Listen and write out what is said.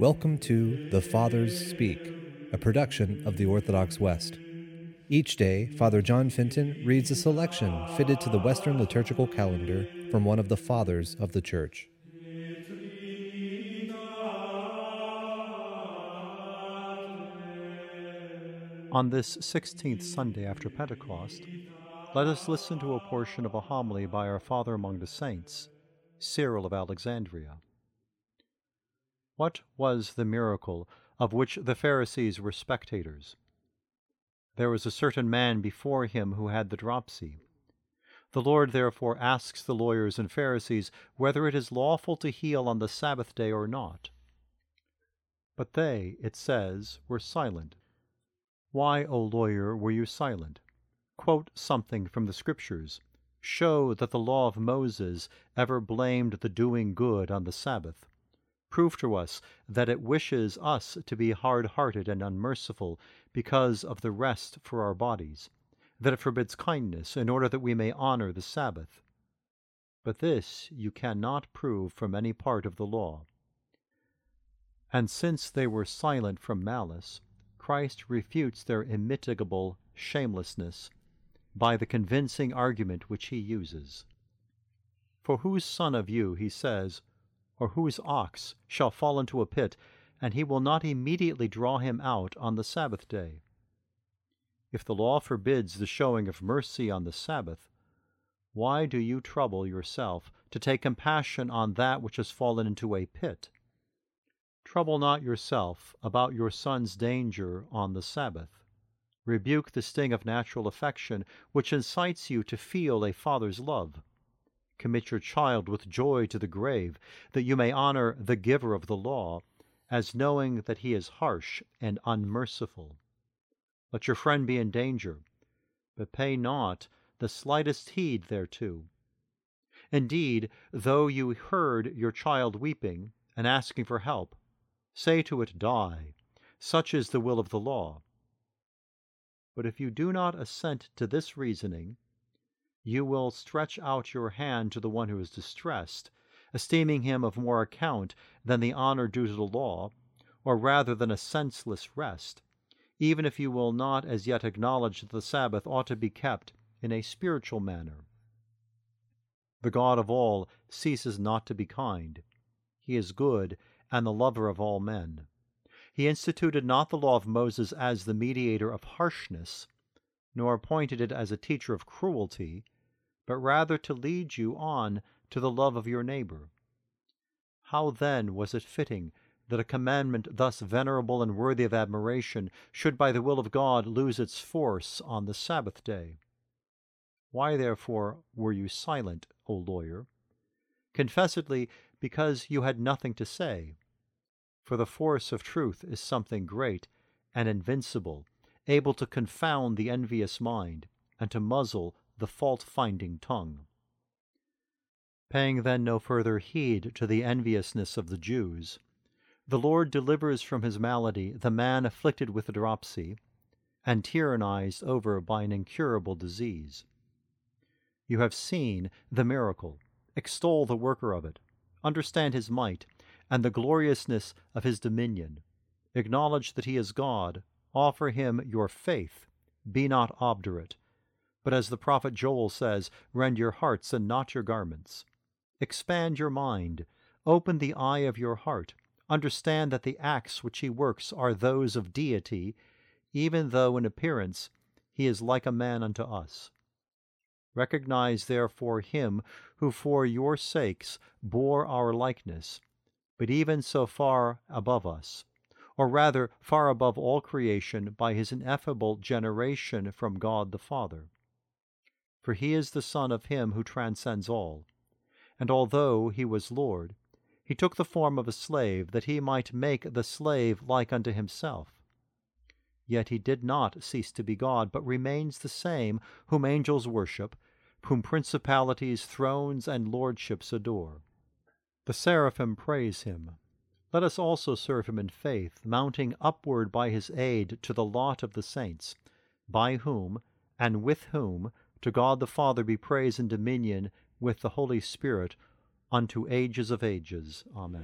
Welcome to The Fathers Speak, a production of the Orthodox West. Each day, Father John Fenton reads a selection fitted to the Western liturgical calendar from one of the Fathers of the Church. On this 16th Sunday after Pentecost, let us listen to a portion of a homily by our Father among the Saints, Cyril of Alexandria. What was the miracle of which the Pharisees were spectators? There was a certain man before him who had the dropsy. The Lord therefore asks the lawyers and Pharisees whether it is lawful to heal on the Sabbath day or not. But they, it says, were silent. Why, O lawyer, were you silent? Quote something from the Scriptures. Show that the law of Moses ever blamed the doing good on the Sabbath prove to us that it wishes us to be hard hearted and unmerciful because of the rest for our bodies, that it forbids kindness in order that we may honor the Sabbath. But this you cannot prove from any part of the law. And since they were silent from malice, Christ refutes their immitigable shamelessness by the convincing argument which he uses. For whose son of you, he says, or whose ox shall fall into a pit, and he will not immediately draw him out on the Sabbath day? If the law forbids the showing of mercy on the Sabbath, why do you trouble yourself to take compassion on that which has fallen into a pit? Trouble not yourself about your son's danger on the Sabbath. Rebuke the sting of natural affection which incites you to feel a father's love. Commit your child with joy to the grave, that you may honor the giver of the law, as knowing that he is harsh and unmerciful. Let your friend be in danger, but pay not the slightest heed thereto. Indeed, though you heard your child weeping and asking for help, say to it, Die. Such is the will of the law. But if you do not assent to this reasoning, you will stretch out your hand to the one who is distressed, esteeming him of more account than the honor due to the law, or rather than a senseless rest, even if you will not as yet acknowledge that the Sabbath ought to be kept in a spiritual manner. The God of all ceases not to be kind. He is good and the lover of all men. He instituted not the law of Moses as the mediator of harshness, nor appointed it as a teacher of cruelty, but rather to lead you on to the love of your neighbor. How then was it fitting that a commandment thus venerable and worthy of admiration should by the will of God lose its force on the Sabbath day? Why therefore were you silent, O lawyer? Confessedly, because you had nothing to say. For the force of truth is something great and invincible, able to confound the envious mind, and to muzzle the fault finding tongue. Paying then no further heed to the enviousness of the Jews, the Lord delivers from his malady the man afflicted with dropsy, and tyrannized over by an incurable disease. You have seen the miracle, extol the worker of it, understand his might, and the gloriousness of his dominion, acknowledge that he is God, offer him your faith, be not obdurate, but as the prophet Joel says, rend your hearts and not your garments. Expand your mind, open the eye of your heart, understand that the acts which he works are those of deity, even though in appearance he is like a man unto us. Recognize therefore him who for your sakes bore our likeness, but even so far above us, or rather far above all creation by his ineffable generation from God the Father. For he is the Son of him who transcends all. And although he was Lord, he took the form of a slave, that he might make the slave like unto himself. Yet he did not cease to be God, but remains the same whom angels worship, whom principalities, thrones, and lordships adore. The seraphim praise him. Let us also serve him in faith, mounting upward by his aid to the lot of the saints, by whom, and with whom, to God the Father be praise and dominion with the Holy Spirit unto ages of ages. Amen.